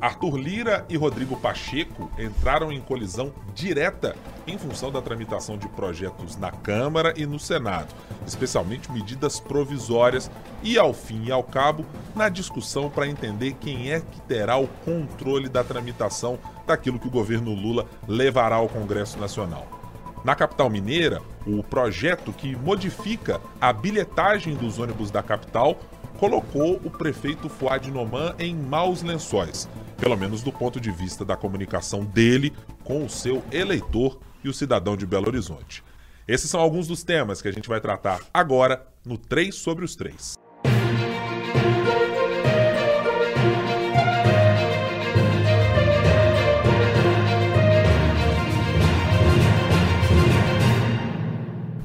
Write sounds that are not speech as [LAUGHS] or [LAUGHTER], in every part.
Arthur Lira e Rodrigo Pacheco entraram em colisão direta em função da tramitação de projetos na Câmara e no Senado, especialmente medidas provisórias e, ao fim e ao cabo, na discussão para entender quem é que terá o controle da tramitação daquilo que o governo Lula levará ao Congresso Nacional. Na capital mineira, o projeto que modifica a bilhetagem dos ônibus da capital colocou o prefeito Fuad Noman em maus lençóis, pelo menos do ponto de vista da comunicação dele com o seu eleitor e o cidadão de Belo Horizonte. Esses são alguns dos temas que a gente vai tratar agora no 3 sobre os 3.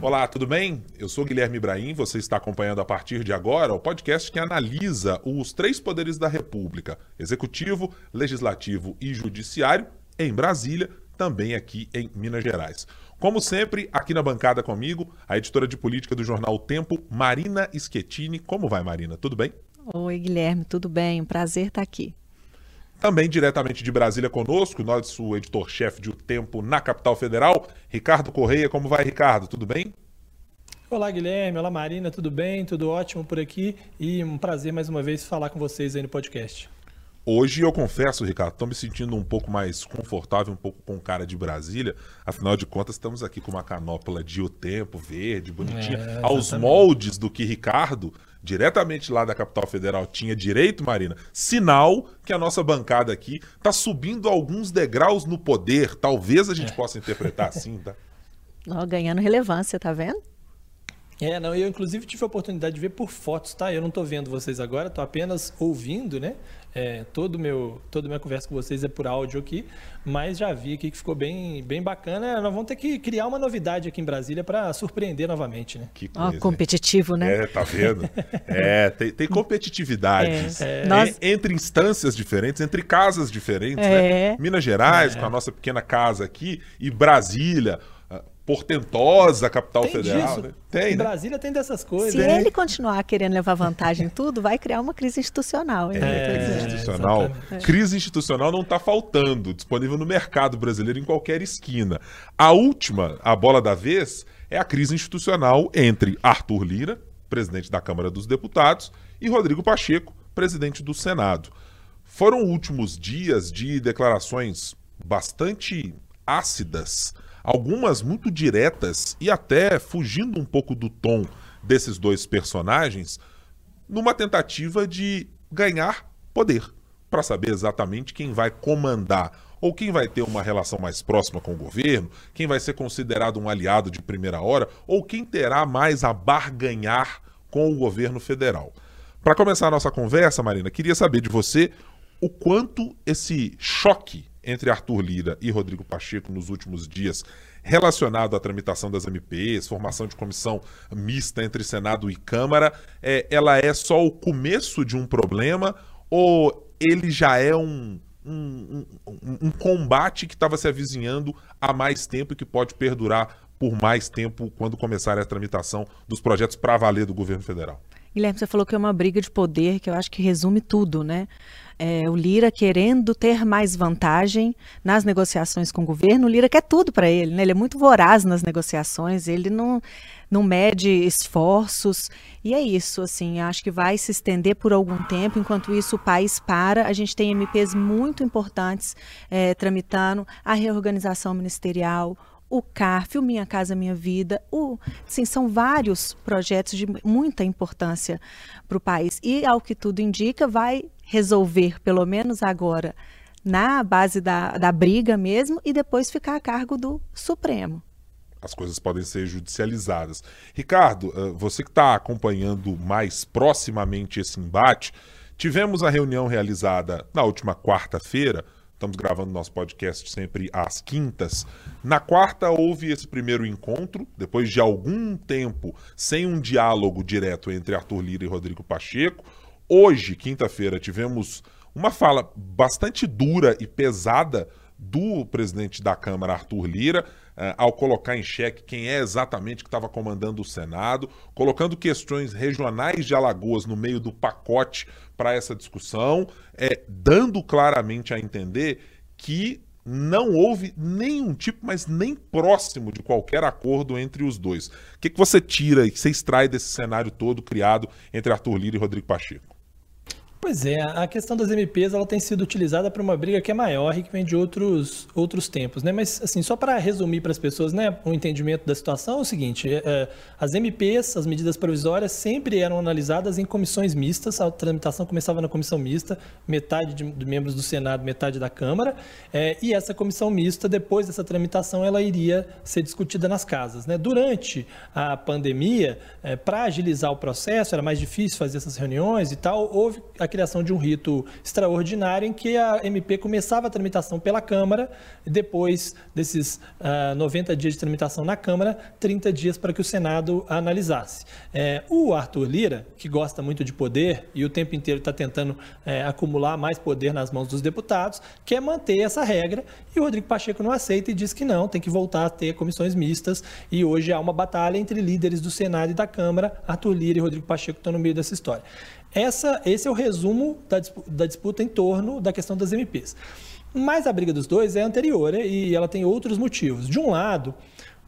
Olá, tudo bem? Eu sou Guilherme Ibrahim, você está acompanhando a partir de agora o podcast que analisa os três poderes da República: Executivo, Legislativo e Judiciário, em Brasília, também aqui em Minas Gerais. Como sempre, aqui na bancada comigo, a editora de política do jornal o Tempo, Marina Schettini. Como vai, Marina? Tudo bem? Oi, Guilherme, tudo bem? Um prazer estar aqui. Também diretamente de Brasília conosco, nosso editor-chefe de O Tempo na capital federal, Ricardo Correia. Como vai, Ricardo? Tudo bem? Olá, Guilherme. Olá, Marina. Tudo bem? Tudo ótimo por aqui. E um prazer mais uma vez falar com vocês aí no podcast. Hoje eu confesso, Ricardo, estou me sentindo um pouco mais confortável, um pouco com cara de Brasília. Afinal de contas, estamos aqui com uma canópula de o tempo, verde, bonitinha, é, aos moldes do que Ricardo, diretamente lá da capital federal, tinha direito, Marina. Sinal que a nossa bancada aqui está subindo alguns degraus no poder. Talvez a gente é. possa interpretar assim, tá? [LAUGHS] ganhando relevância, tá vendo? É, não, eu inclusive tive a oportunidade de ver por fotos, tá? Eu não estou vendo vocês agora, estou apenas ouvindo, né? É, todo meu, toda minha conversa com vocês é por áudio aqui, mas já vi aqui que ficou bem, bem bacana. Nós vamos ter que criar uma novidade aqui em Brasília para surpreender novamente, né? Que coisa, oh, competitivo, né? É, tá vendo? [LAUGHS] é, tem, tem competitividade é. é. Nós... entre instâncias diferentes, entre casas diferentes, né? É. Minas Gerais, com a nossa pequena casa aqui, e Brasília, portentosa capital tem federal. Né? Tem, né? Brasília tem dessas coisas. Se ele continuar querendo levar vantagem em tudo, vai criar uma crise institucional. É, crise institucional. É. Crise institucional não está faltando, disponível no mercado brasileiro em qualquer esquina. A última, a bola da vez, é a crise institucional entre Arthur Lira, presidente da Câmara dos Deputados, e Rodrigo Pacheco, presidente do Senado. Foram últimos dias de declarações bastante ácidas algumas muito diretas e até fugindo um pouco do tom desses dois personagens, numa tentativa de ganhar poder, para saber exatamente quem vai comandar ou quem vai ter uma relação mais próxima com o governo, quem vai ser considerado um aliado de primeira hora, ou quem terá mais a barganhar com o governo federal. Para começar a nossa conversa, Marina, queria saber de você o quanto esse choque entre Arthur Lira e Rodrigo Pacheco nos últimos dias relacionado à tramitação das MPs, formação de comissão mista entre Senado e Câmara, é, ela é só o começo de um problema ou ele já é um, um, um, um combate que estava se avizinhando há mais tempo e que pode perdurar por mais tempo quando começar a tramitação dos projetos para valer do governo federal? Guilherme, você falou que é uma briga de poder que eu acho que resume tudo, né? É, o Lira querendo ter mais vantagem nas negociações com o governo. O Lira quer tudo para ele, né? Ele é muito voraz nas negociações, ele não, não mede esforços. E é isso, assim, acho que vai se estender por algum tempo. Enquanto isso, o país para. A gente tem MPs muito importantes é, tramitando a reorganização ministerial, o CARF, o Minha Casa Minha Vida, o, sim, são vários projetos de muita importância para o país. E, ao que tudo indica, vai resolver, pelo menos agora, na base da, da briga mesmo, e depois ficar a cargo do Supremo. As coisas podem ser judicializadas. Ricardo, eh, você que está acompanhando mais proximamente esse embate, tivemos a reunião realizada na última quarta-feira Estamos gravando nosso podcast sempre às quintas. Na quarta houve esse primeiro encontro, depois de algum tempo sem um diálogo direto entre Arthur Lira e Rodrigo Pacheco. Hoje, quinta-feira, tivemos uma fala bastante dura e pesada do presidente da Câmara, Arthur Lira, uh, ao colocar em xeque quem é exatamente que estava comandando o Senado, colocando questões regionais de Alagoas no meio do pacote para essa discussão, é, dando claramente a entender que não houve nenhum tipo, mas nem próximo de qualquer acordo entre os dois. O que, que você tira e que você extrai desse cenário todo criado entre Arthur Lira e Rodrigo Pacheco? Pois é, a questão das MPs ela tem sido utilizada para uma briga que é maior e que vem de outros, outros tempos, né? Mas assim, só para resumir para as pessoas, né, o um entendimento da situação é o seguinte: é, é as MPs, as medidas provisórias, sempre eram analisadas em comissões mistas. A tramitação começava na comissão mista, metade de, de membros do Senado, metade da Câmara, é, e essa comissão mista, depois dessa tramitação, ela iria ser discutida nas casas, né? Durante a pandemia, é, para agilizar o processo, era mais difícil fazer essas reuniões e tal, houve a criação de um rito extraordinário em que a MP começava a tramitação pela Câmara depois desses uh, ah, 90 dias de tramitação na Câmara, 30 dias para que o Senado a analisasse. É, o Arthur Lira, que gosta muito de poder e o tempo inteiro está tentando é, acumular mais poder nas mãos dos deputados, quer manter essa regra e o Rodrigo Pacheco não aceita e diz que não, tem que voltar a ter comissões mistas e hoje há uma batalha entre líderes do Senado e da Câmara, Arthur Lira e Rodrigo Pacheco estão no meio dessa história. Essa, esse é o resumo da, da disputa em torno da questão das MPs. Mas a briga dos dois é anterior e ela tem outros motivos. De um lado,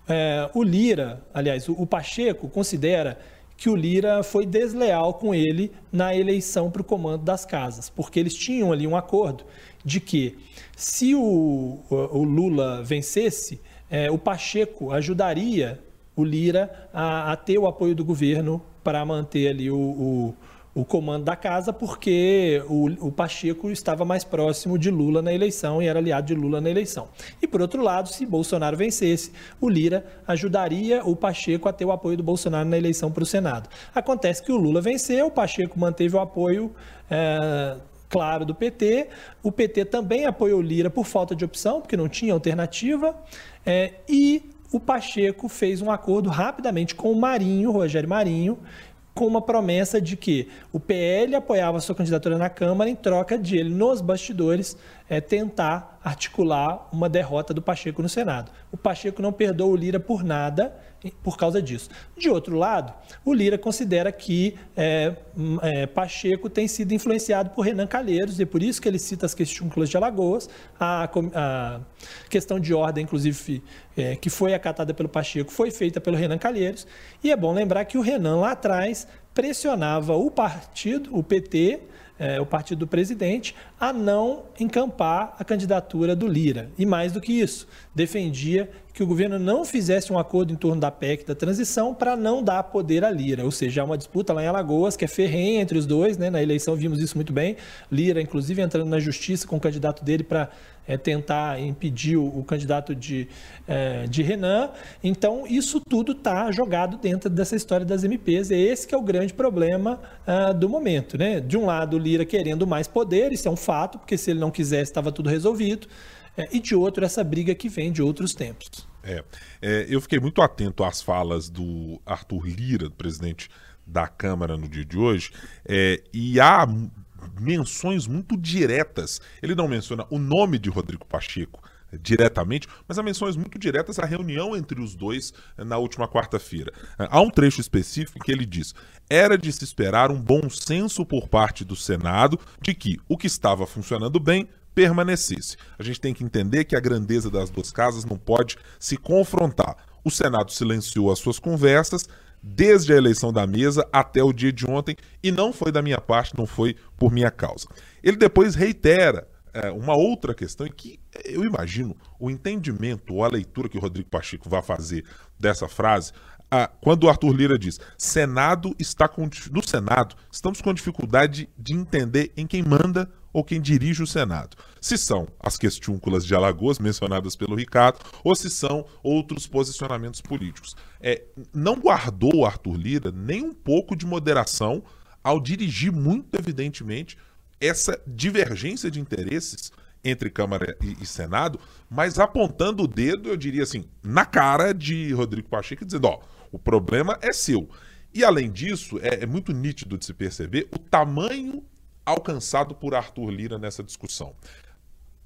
é, o Lira, aliás, o, o Pacheco considera que o Lira foi desleal com ele na eleição para o comando das casas, porque eles tinham ali um acordo de que se o, o Lula vencesse, é, o Pacheco ajudaria o Lira a, a, ter o apoio do governo para manter ali o, o o comando da casa, porque o, o, Pacheco estava mais próximo de Lula na eleição e era aliado de Lula na eleição. E por outro lado, se Bolsonaro vencesse, o Lira ajudaria o Pacheco a ter o apoio do Bolsonaro na eleição para o Senado. Acontece que o Lula venceu, o Pacheco manteve o apoio. É, claro do PT. O PT também apoiou Lira por falta de opção, porque não tinha alternativa. É, e o Pacheco fez um acordo rapidamente com o Marinho, Rogério Marinho, com uma promessa de que o PL apoiava sua candidatura na Câmara em troca de ele, nos bastidores, é, tentar articular uma derrota do Pacheco no Senado. O Pacheco não perdoa o Lira por nada por causa disso. De outro lado, o Lira considera que é, é, Pacheco tem sido influenciado por Renan Calheiros, e por isso que ele cita as questões de Alagoas, a, a questão de ordem, inclusive, é, que foi acatada pelo Pacheco, foi feita pelo Renan Calheiros, e é bom lembrar que o Renan lá atrás pressionava o partido, o PT, é, o partido do presidente a não encampar a candidatura do Lira. E mais do que isso, defendia que o governo não fizesse um acordo em torno da PEC da transição para não dar poder à Lira. Ou seja, há uma disputa lá em Alagoas que é ferrenha entre os dois. Né? Na eleição vimos isso muito bem. Lira, inclusive, entrando na justiça com o candidato dele para é, tentar impedir o, o candidato de, é, de Renan. Então, isso tudo está jogado dentro dessa história das MPs. E esse que é o grande problema uh, do momento. Né? De um lado, Lira querendo mais poder, isso é um fato, porque se ele não quisesse, estava tudo resolvido é, e de outro essa briga que vem de outros tempos. É, é, eu fiquei muito atento às falas do Arthur Lira, do presidente da Câmara no dia de hoje, é, e há menções muito diretas. Ele não menciona o nome de Rodrigo Pacheco diretamente, mas há menções muito diretas à reunião entre os dois na última quarta-feira. Há um trecho específico que ele diz: era de se esperar um bom senso por parte do Senado de que o que estava funcionando bem permanecesse. A gente tem que entender que a grandeza das duas casas não pode se confrontar. O Senado silenciou as suas conversas desde a eleição da mesa até o dia de ontem e não foi da minha parte, não foi por minha causa. Ele depois reitera é, uma outra questão que eu imagino o entendimento ou a leitura que o Rodrigo Pacheco vai fazer dessa frase ah, quando o Arthur Lira diz Senado está com no Senado estamos com dificuldade de entender em quem manda ou quem dirige o Senado. Se são as questúnculas de Alagoas mencionadas pelo Ricardo, ou se são outros posicionamentos políticos. É, não guardou Arthur Lira nem um pouco de moderação ao dirigir muito evidentemente essa divergência de interesses entre Câmara e, e, Senado, mas apontando o dedo, eu diria assim, na cara de Rodrigo Pacheco, dizendo: ó, o problema é seu. E além disso, é, é muito nítido de se perceber o tamanho alcançado por Arthur Lira nessa discussão.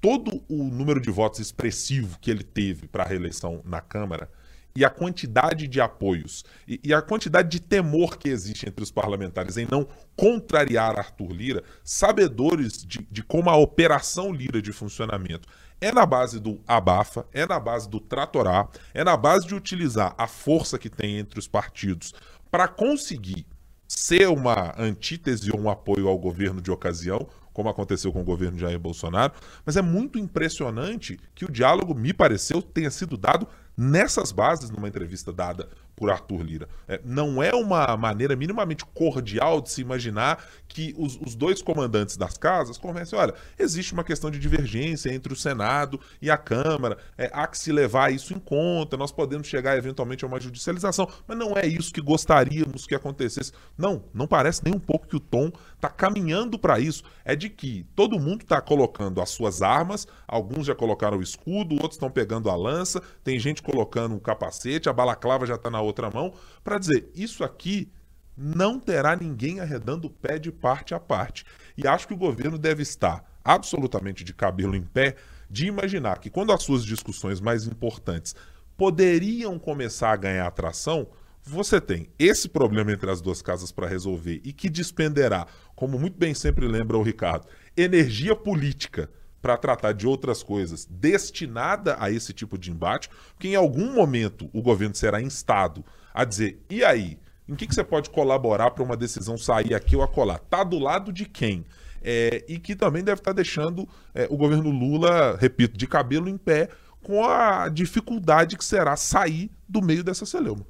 todo o número de votos expressivo que ele teve para a reeleição na Câmara e a quantidade de apoios e, e, a quantidade de temor que existe entre os parlamentares em não contrariar Arthur Lira, sabedores de, de como a operação Lira de funcionamento é na base do abafa, é na base do tratorar, é na base de utilizar a força que tem entre os partidos para conseguir ser uma antítese ou um apoio ao governo de ocasião, como aconteceu com o governo Jair Bolsonaro, mas é muito impressionante que o diálogo, me pareceu, tenha sido dado nessas bases numa entrevista dada por Arthur Lira. É, não é uma maneira minimamente cordial de se imaginar que os, os, dois comandantes das casas conversem, olha, existe uma questão de divergência entre o Senado e a Câmara, é, há que se levar isso em conta, nós podemos chegar eventualmente a uma judicialização, mas não é isso que gostaríamos que acontecesse. Não, não parece nem um pouco que o tom está caminhando para isso. É de que todo mundo está colocando as suas armas, alguns já colocaram o escudo, outros estão pegando a lança, tem gente colocando um capacete, a balaclava já está na outra mão, para dizer: isso aqui não terá ninguém arredando o pé de parte a parte. E acho que o governo deve estar absolutamente de cabelo em pé de imaginar que quando as suas discussões mais importantes poderiam começar a ganhar atração, você tem esse problema entre as duas casas para resolver e que despenderá, como muito bem sempre lembra o Ricardo, energia política para tratar de outras coisas destinada a esse tipo de embate, porque em algum momento o governo será instado a dizer: e aí? Em que, que você pode colaborar para uma decisão sair aqui ou acolá? Tá do lado de quem? É, e que também deve estar tá deixando é, o governo Lula, repito, de cabelo em pé, com a dificuldade que será sair do meio dessa celeuma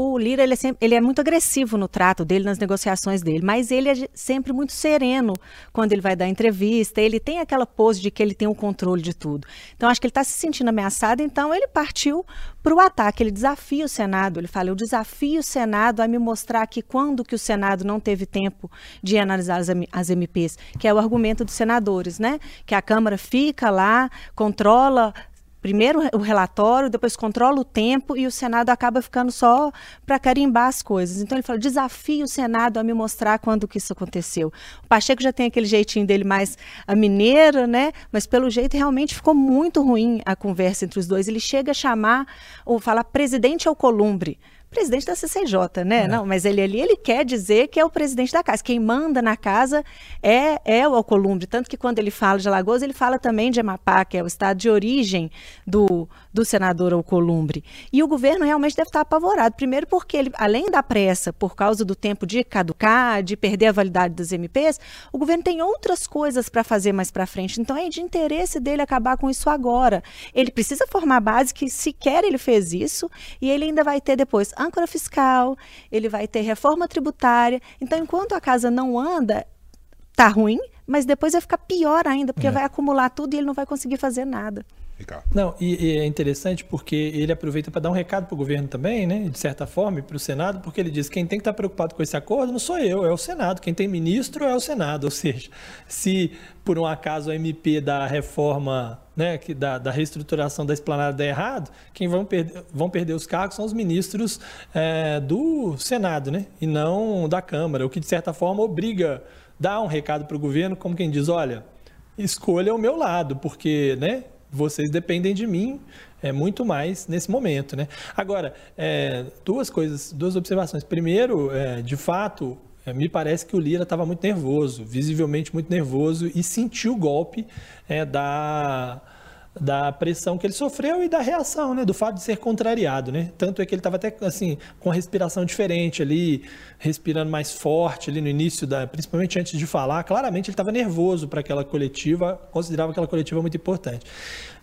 o Lira ele é, sempre, ele é muito agressivo no trato dele, nas negociações dele, mas ele é sempre muito sereno quando ele vai dar entrevista. Ele tem aquela pose de que ele tem o controle de tudo. Então, acho que ele está se sentindo ameaçado, então ele partiu para o ataque. Ele desafia o Senado. Ele fala: Eu desafio o Senado a me mostrar que quando que o Senado não teve tempo de analisar as, as MPs, que é o argumento dos senadores, né? Que a Câmara fica lá, controla primeiro o relatório, depois controla o tempo e o Senado acaba ficando só para carimbar as coisas. Então ele fala: desafio o Senado a me mostrar quando que isso aconteceu. O Pacheco já tem aquele jeitinho dele mais a mineira, né? Mas pelo jeito realmente ficou muito ruim a conversa entre os dois. Ele chega a chamar ou falar presidente Alcolumbre presidente da CCJ, né? É. Não, mas ele ali ele quer dizer que é o presidente da casa. Quem manda na casa é, é o Alcolumbre. Tanto que quando ele fala de Alagoas, ele fala também de Amapá, que é o estado de origem do, do senador Alcolumbre. E o governo realmente deve estar apavorado. Primeiro porque ele, além da pressa, por causa do tempo de caducar, de perder a validade das MPs, o governo tem outras coisas para fazer mais para frente. Então é de interesse dele acabar com isso agora. Ele precisa formar base que sequer ele fez isso e ele ainda vai ter depois âncora fiscal, ele vai ter reforma tributária. Então, enquanto a casa não anda, tá ruim, mas depois vai ficar pior ainda, porque é. vai acumular tudo e ele não vai conseguir fazer nada. Não, e, e, é interessante porque ele aproveita para dar um recado para o governo também, né? De certa forma, para o Senado, porque ele diz que quem tem que estar tá preocupado com esse acordo não sou eu, é o Senado. Quem tem ministro é o Senado. Ou seja, se por um acaso a MP da reforma, né, que da, da reestruturação da esplanada der errado, quem vão, perder, vão perder os cargos são os ministros é, do Senado, né? E não da Câmara, o que de certa forma obriga, dá um recado para o governo, como quem diz, olha, escolha o meu lado, porque, né? vocês dependem de mim é, muito mais nesse momento. Né? Agora, é, duas coisas, duas observações. Primeiro, é, de fato, é, me parece que o Lira estava muito nervoso, visivelmente muito nervoso, e sentiu o golpe é, da da pressão que ele sofreu e da reação, né, do fato de ser contrariado, né? Tanto é que ele estava até assim com a respiração diferente ali, respirando mais forte ali no início da, principalmente antes de falar. Claramente ele estava nervoso para aquela coletiva, considerava aquela coletiva muito importante.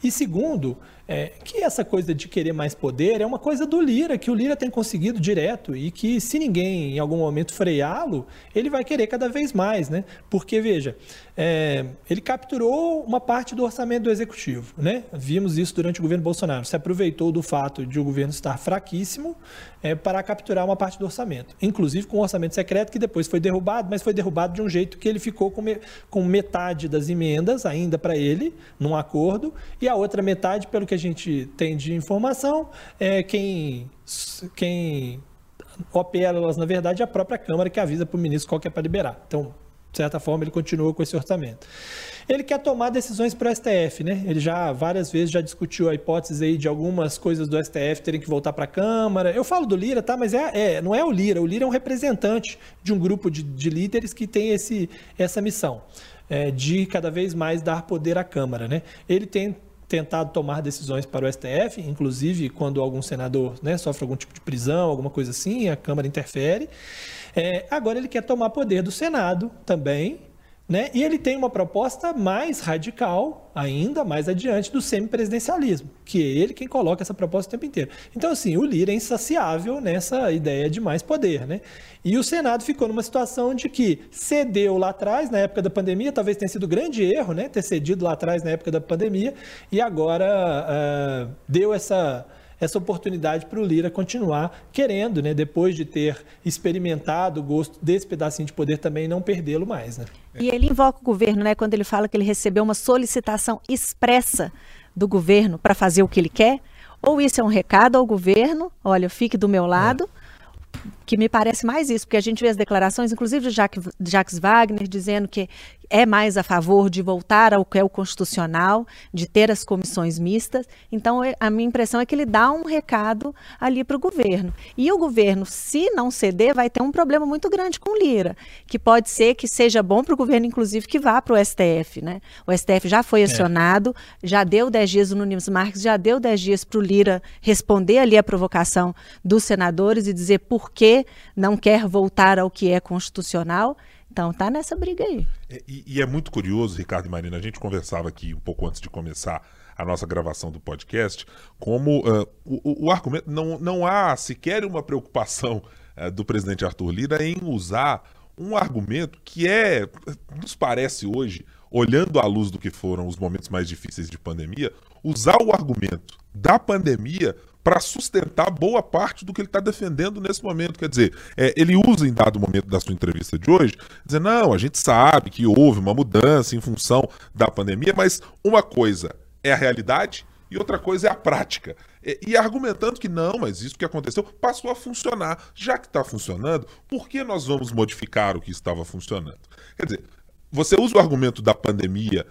E segundo, é, que essa coisa de querer mais poder é uma coisa do Lira, que o Lira tem conseguido direto e que se ninguém em algum momento freá-lo, ele vai querer cada vez mais, né? Porque, veja, é, ele capturou uma parte do orçamento do executivo, né? Vimos isso durante o governo Bolsonaro. Se aproveitou do fato de o governo estar fraquíssimo é, para capturar uma parte do orçamento, inclusive com um orçamento secreto que depois foi derrubado, mas foi derrubado de um jeito que ele ficou com, me, com metade das emendas ainda para ele, num acordo, e a outra metade, pelo que a gente tem de informação, é quem, quem opera elas, na verdade, é a própria Câmara que avisa para o ministro qual que é para liberar. Então, certa forma, ele continua com esse orçamento. Ele quer tomar decisões para o STF, né? Ele já várias vezes já discutiu a hipótese aí de algumas coisas do STF terem que voltar para a Câmara. Eu falo do Lira, tá? Mas é, é, não é o Lira. O Lira é um representante de um grupo de, de líderes que tem esse, essa missão é, de cada vez mais dar poder à Câmara, né? Ele tem tentado tomar decisões para o STF, inclusive quando algum senador né, sofre algum tipo de prisão, alguma coisa assim, a Câmara interfere. É, agora ele quer tomar poder do Senado também, né? E ele tem uma proposta mais radical, ainda mais adiante, do semipresidencialismo, que é ele quem coloca essa proposta o tempo inteiro. Então, assim, o Lira é insaciável nessa ideia de mais poder. Né? E o Senado ficou numa situação de que cedeu lá atrás, na época da pandemia, talvez tenha sido grande erro né? ter cedido lá atrás na época da pandemia, e agora uh, deu essa essa oportunidade para o Lira continuar querendo, né, depois de ter experimentado o gosto desse pedacinho de poder, também não perdê-lo mais. Né? E ele invoca o governo, né, quando ele fala que ele recebeu uma solicitação expressa do governo para fazer o que ele quer. Ou isso é um recado ao governo, olha, fique do meu lado, é que me parece mais isso, porque a gente vê as declarações, inclusive de Jacques, Jacques Wagner, dizendo que é mais a favor de voltar ao que é o constitucional, de ter as comissões mistas. Então, é, a minha impressão é que ele dá um recado ali para o governo. E o governo, se não ceder, vai ter um problema muito grande com Lira, que pode ser que seja bom para o governo, inclusive, que vá para o STF. Né? O STF já foi é. acionado, é. já deu 10 dias, o Nunes Marques já deu 10 dias para o Lira responder ali a provocação dos senadores e dizer por que não quer voltar ao que é constitucional. Então tá nessa briga aí. É, e, e, é muito curioso, Ricardo e Marina, a gente conversava aqui um pouco antes de começar a nossa gravação do podcast, como uh, o, o, argumento não, não há sequer uma preocupação uh, do presidente Arthur Lira em usar um argumento que é, nos parece hoje, olhando à luz do que foram os momentos mais difíceis de pandemia, usar o argumento da pandemia para sustentar boa parte do que ele está defendendo nesse momento. Quer dizer, é, ele usa em dado momento da sua entrevista de hoje, dizer, não, a gente sabe que houve uma mudança em função da pandemia, mas uma coisa é a realidade e outra coisa é a prática. E, e argumentando que não, mas isso que aconteceu passou a funcionar. Já que está funcionando, por que nós vamos modificar o que estava funcionando? Quer dizer, você usa o argumento da pandemia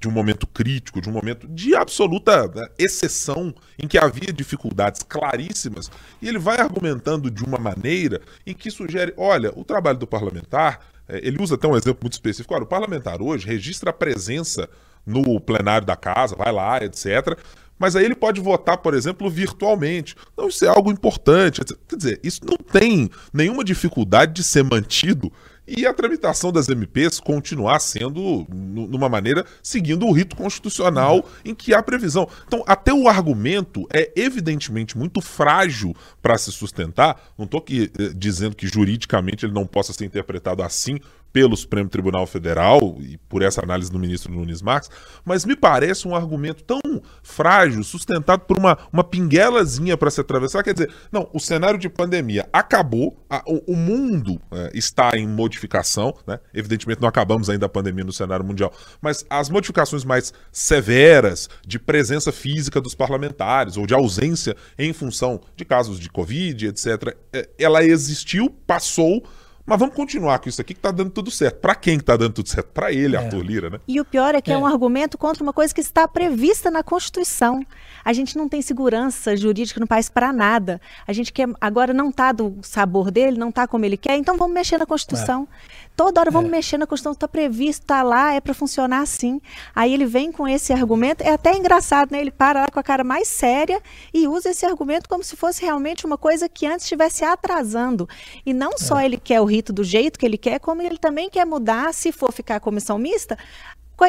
de um momento crítico, de um momento de absoluta né, exceção, em que havia dificuldades claríssimas, e ele vai argumentando de uma maneira em que sugere: olha, o trabalho do parlamentar, é, ele usa até um exemplo muito específico. Olha, o parlamentar hoje registra a presença no plenário da casa, vai lá, etc. Mas aí ele pode votar, por exemplo, virtualmente. Então isso é algo importante. Quer dizer, isso não tem nenhuma dificuldade de ser mantido e a tramitação das MPs continuar sendo numa maneira seguindo o rito constitucional em que há previsão. Então, até o argumento é evidentemente muito frágil para se sustentar. Não estou aqui eh, dizendo que juridicamente ele não possa ser interpretado assim pelo Supremo Tribunal Federal e por essa análise do ministro Nunes Marques, mas me parece um argumento tão frágil, sustentado por uma, uma pinguelazinha para se atravessar. Quer dizer, não, o cenário de pandemia acabou, a, o, o, mundo é, está em modificação, né? evidentemente não acabamos ainda a pandemia no cenário mundial, mas as modificações mais severas de presença física dos parlamentares ou de ausência em função de casos de Covid, etc., é, ela existiu, passou mas vamos continuar com isso aqui que está dando tudo certo. Para quem está dando tudo certo? Para ele, é. Arthur Lira, né? E o pior é que é. é. um argumento contra uma coisa que está prevista na Constituição. A gente não tem segurança jurídica no país para nada. A gente quer agora não está do sabor dele, não está como ele quer, então vamos mexer na Constituição. É. Toda hora vamos é. mexer na Constituição, está previsto, está lá, é para funcionar assim. Aí ele vem com esse argumento, é até engraçado, né? Ele para lá com a cara mais séria e usa esse argumento como se fosse realmente uma coisa que antes estivesse atrasando. E não só é. ele quer o rito do jeito que ele quer, como ele também quer mudar, se for ficar a comissão mista,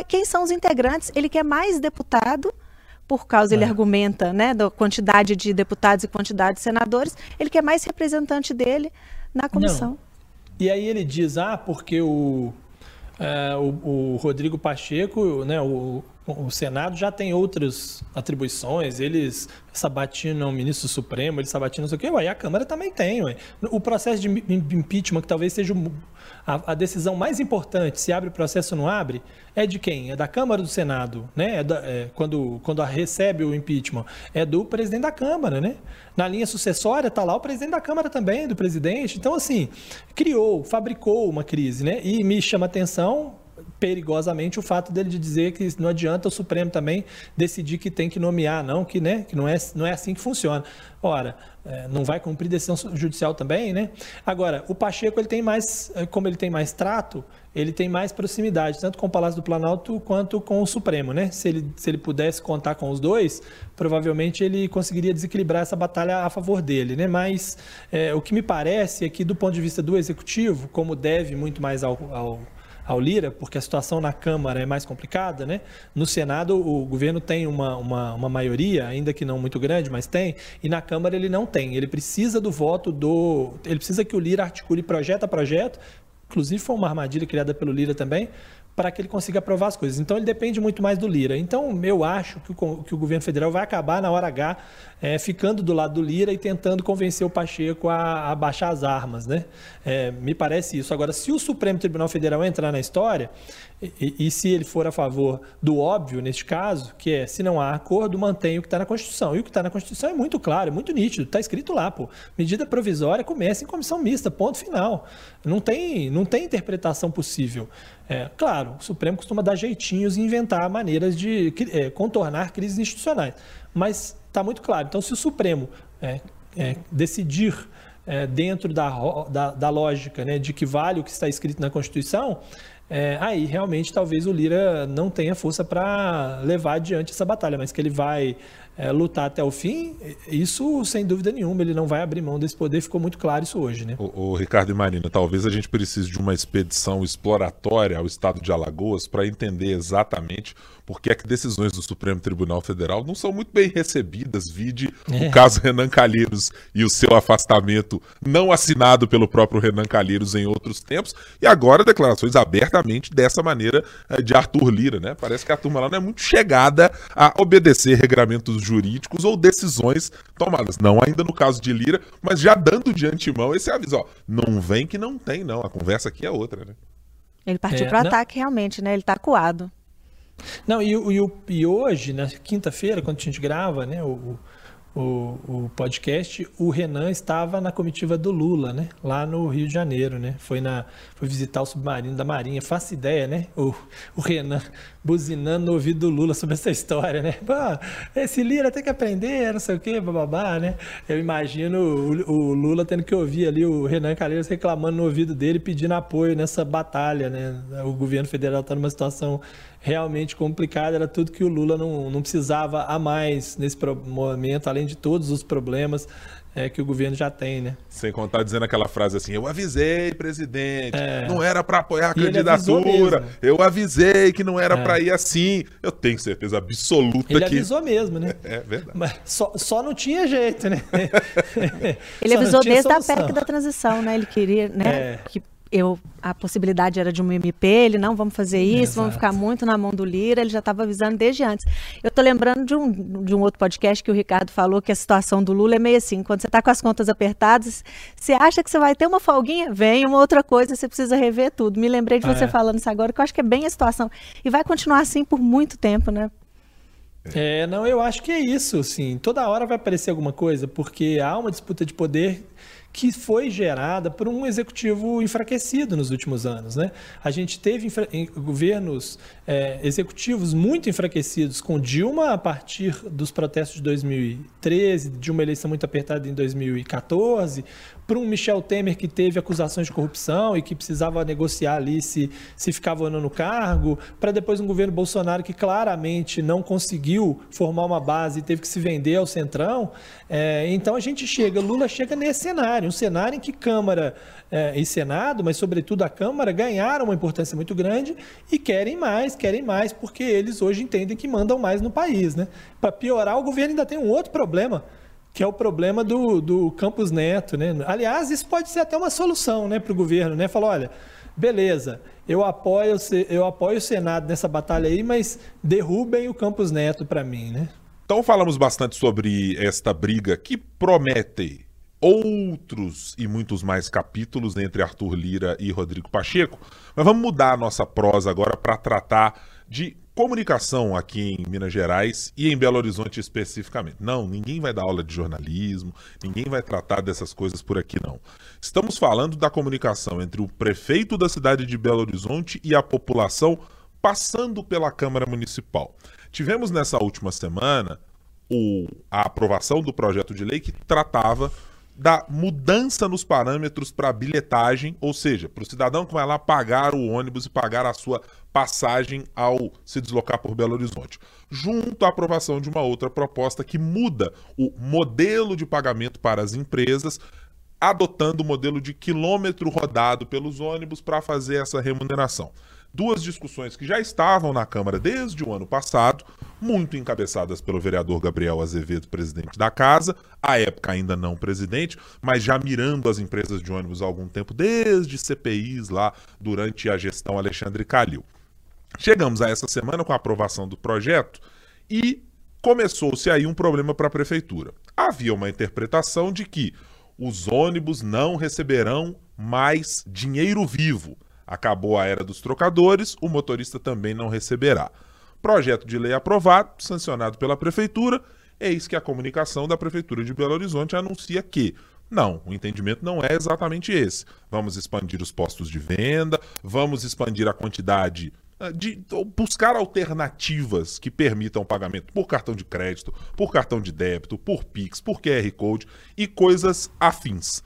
quem são os integrantes? Ele quer mais deputado por causa, é. ele argumenta, né, da quantidade de deputados e quantidade de senadores, ele quer mais representante dele na comissão. Não. E aí ele diz, ah, porque o, é, o, o, Rodrigo Pacheco, né, o, o Senado já tem outras atribuições, eles sabatinam o ministro Supremo, eles sabatinam não sei o quê, ué, a Câmara também tem. Ué. O processo de impeachment, que talvez seja a, a, decisão mais importante, se abre o processo ou não abre, é de quem? É da Câmara ou do Senado? Né? É da, é, quando quando recebe o impeachment, é do presidente da Câmara. Né? Na linha sucessória está lá o presidente da Câmara também, do presidente. Então, assim, criou, fabricou uma crise. Né? E me chama atenção perigosamente o fato dele de dizer que não adianta o Supremo também decidir que tem que nomear, não, que, né, que não, é, não é assim que funciona. Ora, é, não vai cumprir decisão judicial também, né? Agora, o Pacheco, ele tem mais, é, como ele tem mais trato, ele tem mais proximidade, tanto com o Palácio do Planalto quanto com o Supremo, né? Se ele, se ele pudesse contar com os dois, provavelmente ele conseguiria desequilibrar essa batalha a favor dele, né? Mas é, o que me parece é que, do ponto de vista do Executivo, como deve muito mais ao, ao ao Lira, porque a situação na Câmara é mais complicada, né? No Senado, o governo tem uma, uma, uma, maioria, ainda que não muito grande, mas tem, e na Câmara ele não tem. Ele precisa do voto do. Ele precisa que o Lira articule projeto a projeto, inclusive foi uma armadilha criada pelo Lira também, para que ele consiga aprovar as coisas. Então ele depende muito mais do Lira. Então eu acho que o, que o governo federal vai acabar na hora H é, ficando do lado do Lira e tentando convencer o Pacheco a, a baixar as armas, né? É, me parece isso. Agora, se o Supremo Tribunal Federal entrar na história e, e, se ele for a favor do óbvio neste caso, que é se não há acordo, mantém o que está na Constituição. E o que está na Constituição é muito claro, é muito nítido, está escrito lá, pô. Medida provisória começa em comissão mista, ponto final. Não tem, não tem interpretação possível. É, claro, o Supremo costuma dar jeitinhos e inventar maneiras de é, contornar crises institucionais. Mas está muito claro. Então, se o Supremo é, é, decidir é, dentro da, da, da, lógica né, de que vale o que está escrito na Constituição, é, aí realmente talvez o Lira não tenha força para levar adiante essa batalha, mas que ele vai é, lutar até o fim, isso sem dúvida nenhuma, ele não vai abrir mão desse poder, ficou muito claro isso hoje. Né? O, Ricardo e Marina, talvez a gente precise de uma expedição exploratória ao estado de Alagoas para entender exatamente porque é que decisões do Supremo Tribunal Federal não são muito bem recebidas, vide é. o caso Renan Calheiros e o seu afastamento não assinado pelo próprio Renan Calheiros em outros tempos, e agora declarações abertamente dessa maneira eh, de Arthur Lira, né? Parece que a turma lá não é muito chegada a obedecer regramentos jurídicos ou decisões tomadas. Não ainda no caso de Lira, mas já dando de antemão esse aviso, ó, não vem que não tem não, a conversa aqui é outra, né? Ele partiu é, para o ataque realmente, né? Ele está coado. Não, e, e, e hoje, na quinta-feira, quando a gente grava né, o, o, o, podcast, o Renan estava na comitiva do Lula, né? Lá no Rio de Janeiro, né? Foi, na, foi visitar o submarino da Marinha. Faça ideia, né? O, o Renan buzinando no ouvido do Lula sobre essa história, né? Esse Lira tem que aprender, não sei o quê, bababá, né? Eu imagino o, o, Lula tendo que ouvir ali o Renan Calheiros reclamando no ouvido dele, pedindo apoio nessa batalha, né? O governo federal está numa situação realmente complicada, era tudo que o Lula não, não precisava a mais nesse momento, além de todos os problemas é, que o governo já tem, né? Sem contar dizendo aquela frase assim, eu avisei, presidente, é. não era para apoiar a e candidatura, eu avisei que não era é. para ir assim. Eu tenho certeza absoluta ele que... Ele avisou mesmo, né? [LAUGHS] É, verdade. Mas só, só não tinha jeito, né? ele avisou desde solução. a PEC da transição, né? Ele queria, né? É. Que eu a possibilidade era de um MP, ele não vamos fazer isso, Exato. vamos ficar muito na mão do Lira, ele já estava avisando desde antes. Eu estou lembrando de um, de um outro podcast que o Ricardo falou que a situação do Lula é meio assim, quando você está com as contas apertadas, você acha que você vai ter uma folguinha, vem uma outra coisa, você precisa rever tudo. Me lembrei de você é. falando isso agora, que eu acho que é bem a situação. E vai continuar assim por muito tempo, né? É, não, eu acho que é isso, sim. Toda hora vai aparecer alguma coisa, porque há uma disputa de poder que foi gerada por um executivo enfraquecido nos últimos anos. Né? A gente teve governos é, executivos muito enfraquecidos com Dilma a partir dos protestos de 2013, de uma eleição muito apertada em 2014, para um Michel Temer que teve acusações de corrupção e que precisava negociar ali se, se ficava ou não no cargo, para depois um governo Bolsonaro que claramente não conseguiu formar uma base e teve que se vender ao Centrão. É, então a gente chega, Lula chega nesse cenário, um cenário em que Câmara é, e Senado, mas sobretudo a Câmara, ganharam uma importância muito grande e querem mais, querem mais, porque eles hoje entendem que mandam mais no país. Né? Para piorar, o governo ainda tem um outro problema que é o problema do, do Campos Neto, né? Aliás, isso pode ser até uma solução, né, para o governo, né? Falar, olha, beleza, eu apoio, eu apoio o Senado nessa batalha aí, mas derrubem o Campos Neto para mim, né? Então falamos bastante sobre esta briga que promete outros e muitos mais capítulos entre Arthur Lira e Rodrigo Pacheco, mas vamos mudar a nossa prosa agora para tratar de comunicação aqui em Minas Gerais e em Belo Horizonte especificamente. Não, ninguém vai dar aula de jornalismo, ninguém vai tratar dessas coisas por aqui não. Estamos falando da comunicação entre o prefeito da cidade de Belo Horizonte e a população passando pela Câmara Municipal. Tivemos nessa última semana o, a aprovação do projeto de lei que tratava da mudança nos parâmetros para bilhetagem, ou seja, para o cidadão que vai lá pagar o ônibus e pagar a sua passagem ao se deslocar por Belo Horizonte, junto à aprovação de uma outra proposta que muda o modelo de pagamento para as empresas, adotando o modelo de quilômetro rodado pelos ônibus para fazer essa remuneração. Duas discussões que já estavam na Câmara desde o ano passado, muito encabeçadas pelo vereador Gabriel Azevedo, presidente da casa, à época ainda não presidente, mas já mirando as empresas de ônibus há algum tempo, desde CPIs lá durante a gestão Alexandre Calil. Chegamos a essa semana com a aprovação do projeto e começou-se aí um problema para a prefeitura. Havia uma interpretação de que os ônibus não receberão mais dinheiro vivo Acabou a era dos trocadores, o motorista também não receberá. Projeto de lei aprovado, sancionado pela Prefeitura, eis que a comunicação da Prefeitura de Belo Horizonte anuncia que não, o entendimento não é exatamente esse. Vamos expandir os postos de venda, vamos expandir a quantidade ah, de buscar alternativas que permitam pagamento por cartão de crédito, por cartão de débito, por Pix, por QR Code e coisas afins.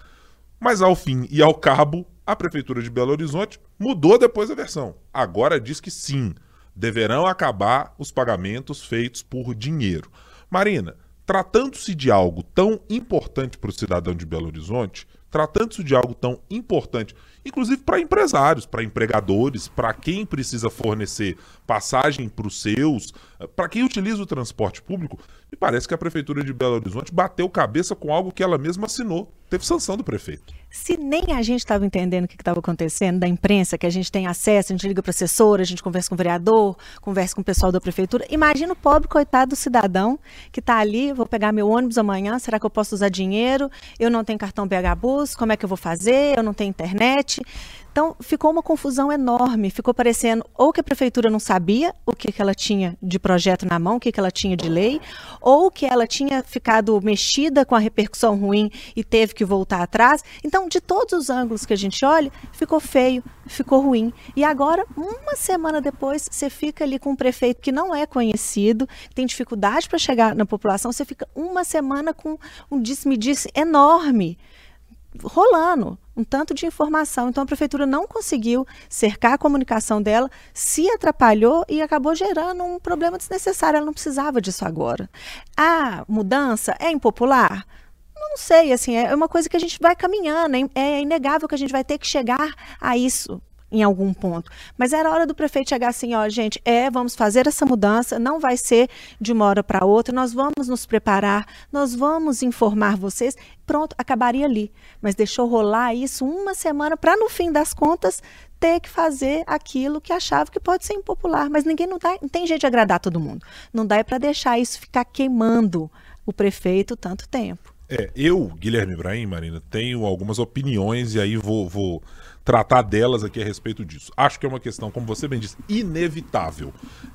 Mas ao fim e ao cabo, a Prefeitura de Belo Horizonte mudou depois a versão. Agora diz que sim, deverão acabar os pagamentos feitos por dinheiro. Marina, tratando-se de algo tão importante para o cidadão de Belo Horizonte, tratando-se de algo tão importante, inclusive para empresários, para empregadores, para quem precisa fornecer passagem para os seus, para quem utiliza o transporte público, me parece que a Prefeitura de Belo Horizonte bateu cabeça com algo que ela mesma assinou. Teve sanção do prefeito. Se nem a gente estava entendendo o que estava acontecendo, da imprensa, que a gente tem acesso, a gente liga para o assessor, a gente conversa com o vereador, conversa com o pessoal da prefeitura. Imagina o pobre coitado do cidadão que está ali, vou pegar meu ônibus amanhã, será que eu posso usar dinheiro? Eu não tenho cartão BH Bus, como é que eu vou fazer? Eu não tenho internet. Então, ficou uma confusão enorme. Ficou parecendo ou que a prefeitura não sabia o que, que ela tinha de projeto na mão, o que, que ela tinha de lei, ou que ela tinha ficado mexida com a repercussão ruim e teve que voltar atrás. Então, de todos os ângulos que a gente olha, ficou feio, ficou ruim. E agora, uma semana depois, você fica ali com um prefeito que não é conhecido, tem dificuldade para chegar na população, você fica uma semana com um disse-me-disse enorme rolando um tanto de informação. Então a prefeitura não conseguiu cercar a comunicação dela, se atrapalhou e acabou gerando um problema desnecessário. Ela não precisava disso agora. A mudança é impopular? Não sei, assim, é uma coisa que a gente vai caminhando, é, é inegável que a gente vai ter que chegar a isso em algum ponto. Mas era hora do prefeito chegar assim, ó, gente, é, vamos fazer essa mudança, não vai ser de uma hora para outra, nós vamos nos preparar, nós vamos informar vocês. Pronto, acabaria ali. Mas deixou rolar isso uma semana para no fim das contas ter que fazer aquilo que achava que pode ser impopular, mas ninguém não, dá, não tem jeito de agradar todo mundo. Não dá para deixar isso ficar queimando o prefeito tanto tempo. É, eu, Guilherme Ibrahim, Marina, tenho algumas opiniões e aí vou, vou tratar delas aqui a respeito disso. Acho que é uma questão, como você bem disse, inevitável.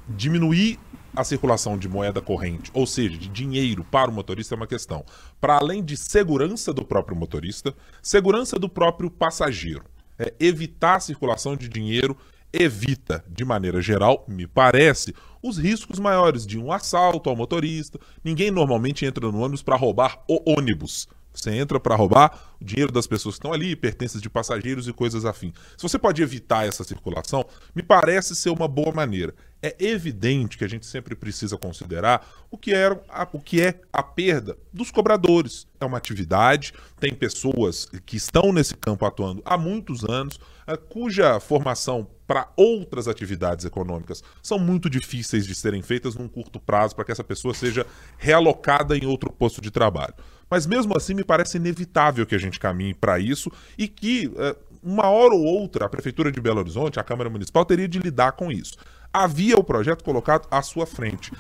Diminuir a circulação de moeda corrente, ou seja, de dinheiro para o motorista, é uma questão. Para além de segurança do próprio motorista, segurança do próprio passageiro. É, evitar a circulação de dinheiro evita, de maneira geral, me parece, os riscos maiores de um assalto ao motorista. Ninguém normalmente entra no ônibus para roubar o ônibus. Você entra para roubar o dinheiro das pessoas que estão ali, pertences de passageiros e coisas afins. Se você pode evitar essa circulação, me parece ser uma boa maneira. É evidente que a gente sempre precisa considerar o que, é a, o que é a perda dos cobradores. É uma atividade, tem pessoas que estão nesse campo atuando há muitos anos, eh, cuja formação para outras atividades econômicas são muito difíceis de serem feitas num curto prazo para que essa pessoa seja realocada em outro posto de trabalho. Mas mesmo assim, me parece inevitável que a gente caminhe para isso e que, é, uma hora ou outra, a Prefeitura de Belo Horizonte, a Câmara Municipal, teria de lidar com isso. Havia o projeto colocado à sua frente.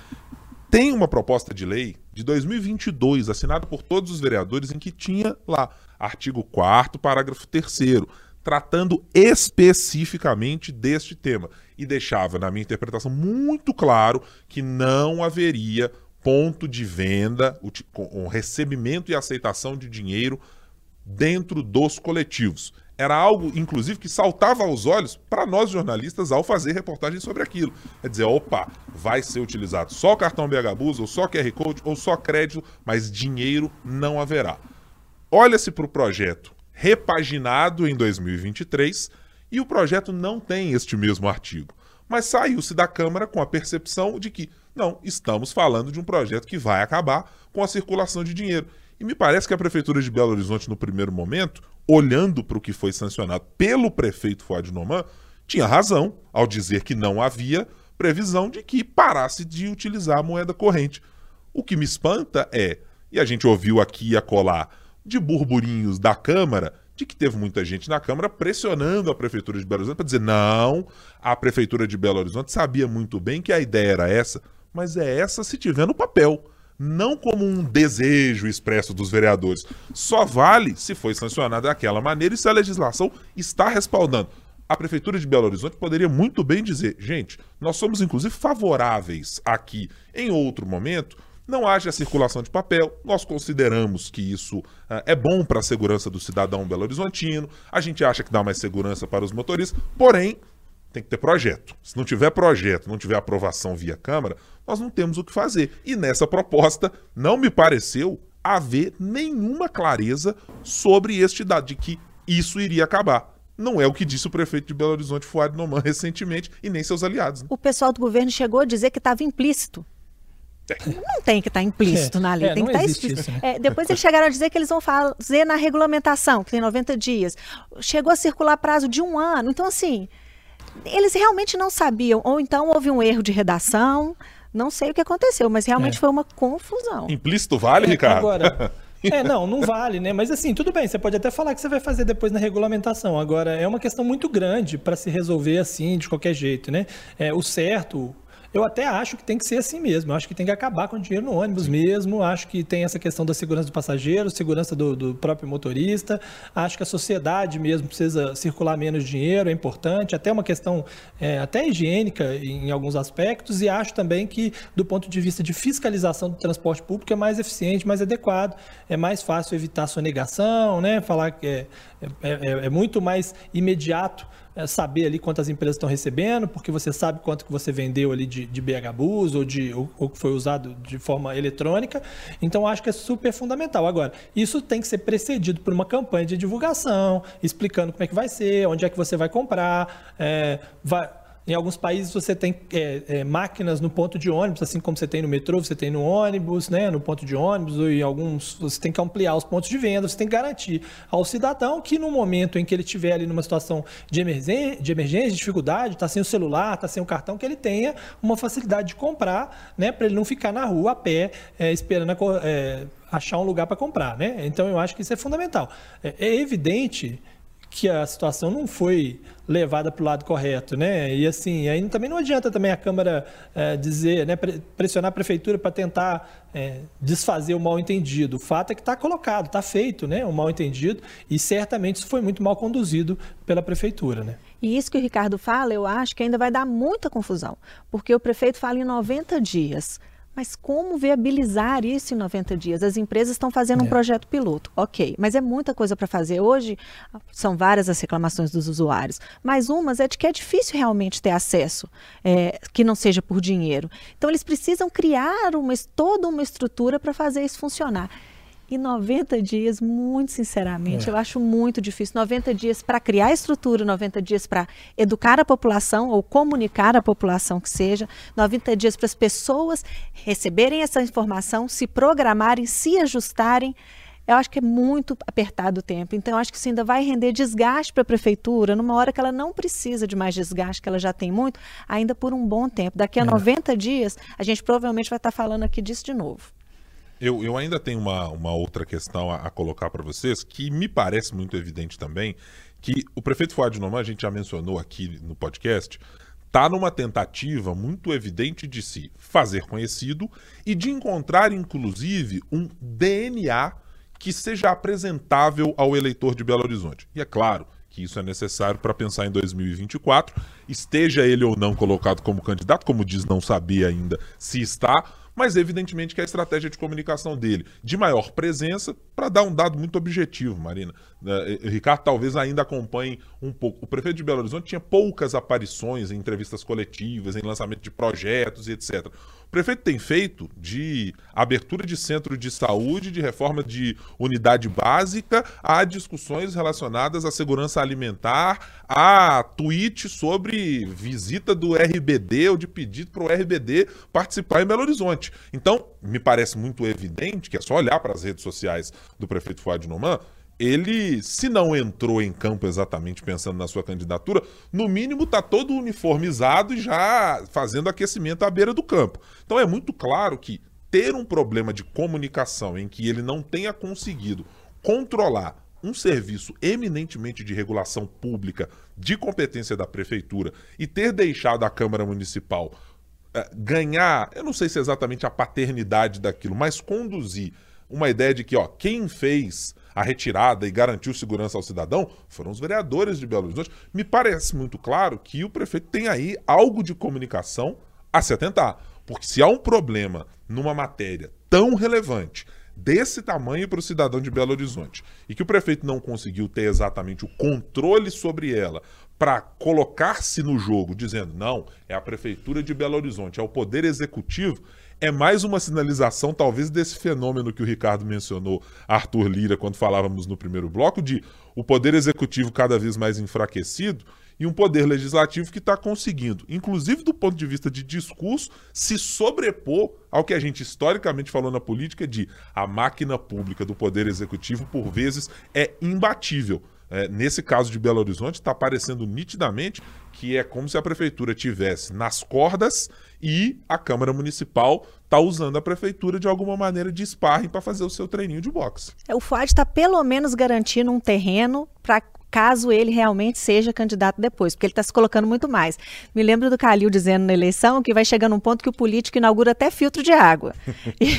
Tem uma proposta de lei de 2022, assinada por todos os vereadores, em que tinha lá, artigo 4, parágrafo 3 tratando especificamente deste tema e deixava, na minha interpretação, muito claro que não haveria ponto de venda, o recebimento e aceitação de dinheiro dentro dos coletivos. Era algo, inclusive, que saltava aos olhos para nós jornalistas ao fazer reportagem sobre aquilo. Quer dizer, opa, vai ser utilizado só cartão BH Bus, ou só QR Code, ou só crédito, mas dinheiro não haverá. Olha-se para o projeto repaginado em 2023 e o projeto não tem este mesmo artigo. Mas saiu-se da Câmara com a percepção de que, não, estamos falando de um projeto que vai acabar com a circulação de dinheiro. E me parece que a Prefeitura de Belo Horizonte, no primeiro momento, olhando para o que foi sancionado pelo prefeito Fuad Noman, tinha razão ao dizer que não havia previsão de que parasse de utilizar a moeda corrente. O que me espanta é, e a gente ouviu aqui a colar de burburinhos da Câmara, de que teve muita gente na Câmara pressionando a Prefeitura de Belo Horizonte para dizer: não, a Prefeitura de Belo Horizonte sabia muito bem que a ideia era essa, mas é essa se tiver no papel não como um desejo expresso dos vereadores. Só vale se foi sancionado daquela maneira e se a legislação está respaldando. A Prefeitura de Belo Horizonte poderia muito bem dizer: gente, nós somos inclusive favoráveis aqui. Em outro momento, não haja circulação de papel. Nós consideramos que isso uh, é bom para a segurança do cidadão belo-horizontino. A gente acha que dá mais segurança para os motoristas, porém, tem que ter projeto. Se não tiver projeto, não tiver aprovação via Câmara, nós não temos o que fazer. E nessa proposta, não me pareceu haver nenhuma clareza sobre este dado, de que isso iria acabar. Não é o que disse o prefeito de Belo Horizonte, Fuad Noman, [LAUGHS] recentemente, e nem seus aliados. Né? O pessoal do governo chegou a dizer que estava implícito. Não tem que estar tá implícito é, na lei, é, tem que estar tá explícito. Isso, né? é, depois eles chegaram a dizer que eles vão fazer na regulamentação, que tem 90 dias. Chegou a circular prazo de um ano. Então, assim, eles realmente não sabiam, ou então houve um erro de redação, não sei o que aconteceu, mas realmente é. foi uma confusão. Implícito vale, é, Ricardo? Agora, [LAUGHS] é, não, não vale, né? Mas assim, tudo bem, você pode até falar que você vai fazer depois na regulamentação. Agora, é uma questão muito grande para se resolver assim, de qualquer jeito, né? É, o certo, eu até acho que tem que ser assim mesmo. Eu acho que tem que acabar com o dinheiro no ônibus mesmo. Acho que tem essa questão da segurança do passageiro, segurança do, do, próprio motorista. Acho que a sociedade mesmo precisa circular menos dinheiro, é importante. Até uma questão é, até higiênica em alguns aspectos. E acho também que, do ponto de vista de fiscalização do transporte público, é mais eficiente, mais adequado. É mais fácil evitar sonegação, né? Falar que é, é, é, é muito mais imediato saber ali quantas empresas estão recebendo, porque você sabe quanto que você vendeu ali de, de BH Bus ou, de, ou que foi usado de forma eletrônica. Então, acho que é super fundamental. Agora, isso tem que ser precedido por uma campanha de divulgação, explicando como é que vai ser, onde é que você vai comprar, é, vai, em alguns países você tem é, é, máquinas no ponto de ônibus, assim como você tem no metrô, você tem no ônibus, né, no ponto de ônibus, ou em alguns você tem que ampliar os pontos de venda, você tem que garantir ao cidadão que no momento em que ele estiver ali numa situação de emergência, de, emergência, de dificuldade, está sem o celular, está sem o cartão, que ele tenha uma facilidade de comprar, né, para ele não ficar na rua a pé é, esperando a, é, achar um lugar para comprar, né? Então eu acho que isso é fundamental. é, é evidente que a situação não foi levada para o lado correto, né? E assim, aí também não adianta também a Câmara é, dizer, né, pressionar a Prefeitura para tentar é, desfazer o mal entendido. O fato é que está colocado, está feito, né, o mal entendido, e certamente isso foi muito mal conduzido pela Prefeitura, né? E isso que o Ricardo fala, eu acho que ainda vai dar muita confusão, porque o prefeito fala em 90 dias. Mas como viabilizar isso em 90 dias? As empresas estão fazendo é. um projeto piloto, ok, mas é muita coisa para fazer. Hoje são várias as reclamações dos usuários, mas umas é de que é difícil realmente ter acesso, é, que não seja por dinheiro. Então eles precisam criar uma, toda uma estrutura para fazer isso funcionar. E 90 dias, muito sinceramente, é. eu acho muito difícil. 90 dias para criar estrutura, 90 dias para educar a população ou comunicar a população que seja, 90 dias para as pessoas receberem essa informação, se programarem, se ajustarem. Eu acho que é muito apertado o tempo. Então, eu acho que isso ainda vai render desgaste para a prefeitura, numa hora que ela não precisa de mais desgaste, que ela já tem muito, ainda por um bom tempo. Daqui a é. 90 dias, a gente provavelmente vai estar falando aqui disso de novo. Eu, eu ainda tenho uma, uma outra questão a, a colocar para vocês, que me parece muito evidente também, que o prefeito Fuad Noman, a gente já mencionou aqui no podcast, está numa tentativa muito evidente de se fazer conhecido e de encontrar, inclusive, um DNA que seja apresentável ao eleitor de Belo Horizonte. E é claro que isso é necessário para pensar em 2024, esteja ele ou não colocado como candidato, como diz, não sabia ainda se está, mas evidentemente que a estratégia de comunicação dele de maior presença para dar um dado muito objetivo, Marina. Uh, Ricardo talvez ainda acompanhe um pouco. O prefeito de Belo Horizonte tinha poucas aparições em entrevistas coletivas, em lançamento de projetos e etc. O prefeito tem feito de abertura de centro de saúde, de reforma de unidade básica, a discussões relacionadas à segurança alimentar, a tweet sobre visita do RBD ou de pedido para o RBD participar em Belo Horizonte. Então, me parece muito evidente que é só olhar para as redes sociais do prefeito Fuad Noman ele, se não entrou em campo exatamente pensando na sua candidatura, no mínimo está todo uniformizado e já fazendo aquecimento à beira do campo. Então é muito claro que ter um problema de comunicação em que ele não tenha conseguido controlar um serviço eminentemente de regulação pública de competência da prefeitura e ter deixado a Câmara Municipal eh, ganhar, eu não sei se é exatamente a paternidade daquilo, mas conduzir uma ideia de que ó, quem fez a retirada e garantiu segurança ao cidadão foram os vereadores de Belo Horizonte. Me parece muito claro que o prefeito tem aí algo de comunicação a se atentar. Porque se há um problema numa matéria tão relevante, desse tamanho para o cidadão de Belo Horizonte, e que o prefeito não conseguiu ter exatamente o controle sobre ela para colocar-se no jogo, dizendo não, é a prefeitura de Belo Horizonte, é o poder executivo, é mais uma sinalização, talvez, desse fenômeno que o Ricardo mencionou, Arthur Lira, quando falávamos no primeiro bloco, de o poder executivo cada vez mais enfraquecido e um poder legislativo que está conseguindo, inclusive do ponto de vista de discurso, se sobrepor ao que a gente historicamente falou na política de a máquina pública do poder executivo, por vezes, é imbatível. É, nesse caso de Belo Horizonte, está aparecendo nitidamente que é como se a prefeitura tivesse nas cordas e a Câmara Municipal está usando a prefeitura de alguma maneira de sparring para fazer o seu treininho de boxe. É, o FUAD está pelo menos garantindo um terreno para caso ele realmente seja candidato depois, porque ele está se colocando muito mais. Me lembro do Calil dizendo na eleição que vai chegar num ponto que o político inaugura até filtro de água. [LAUGHS]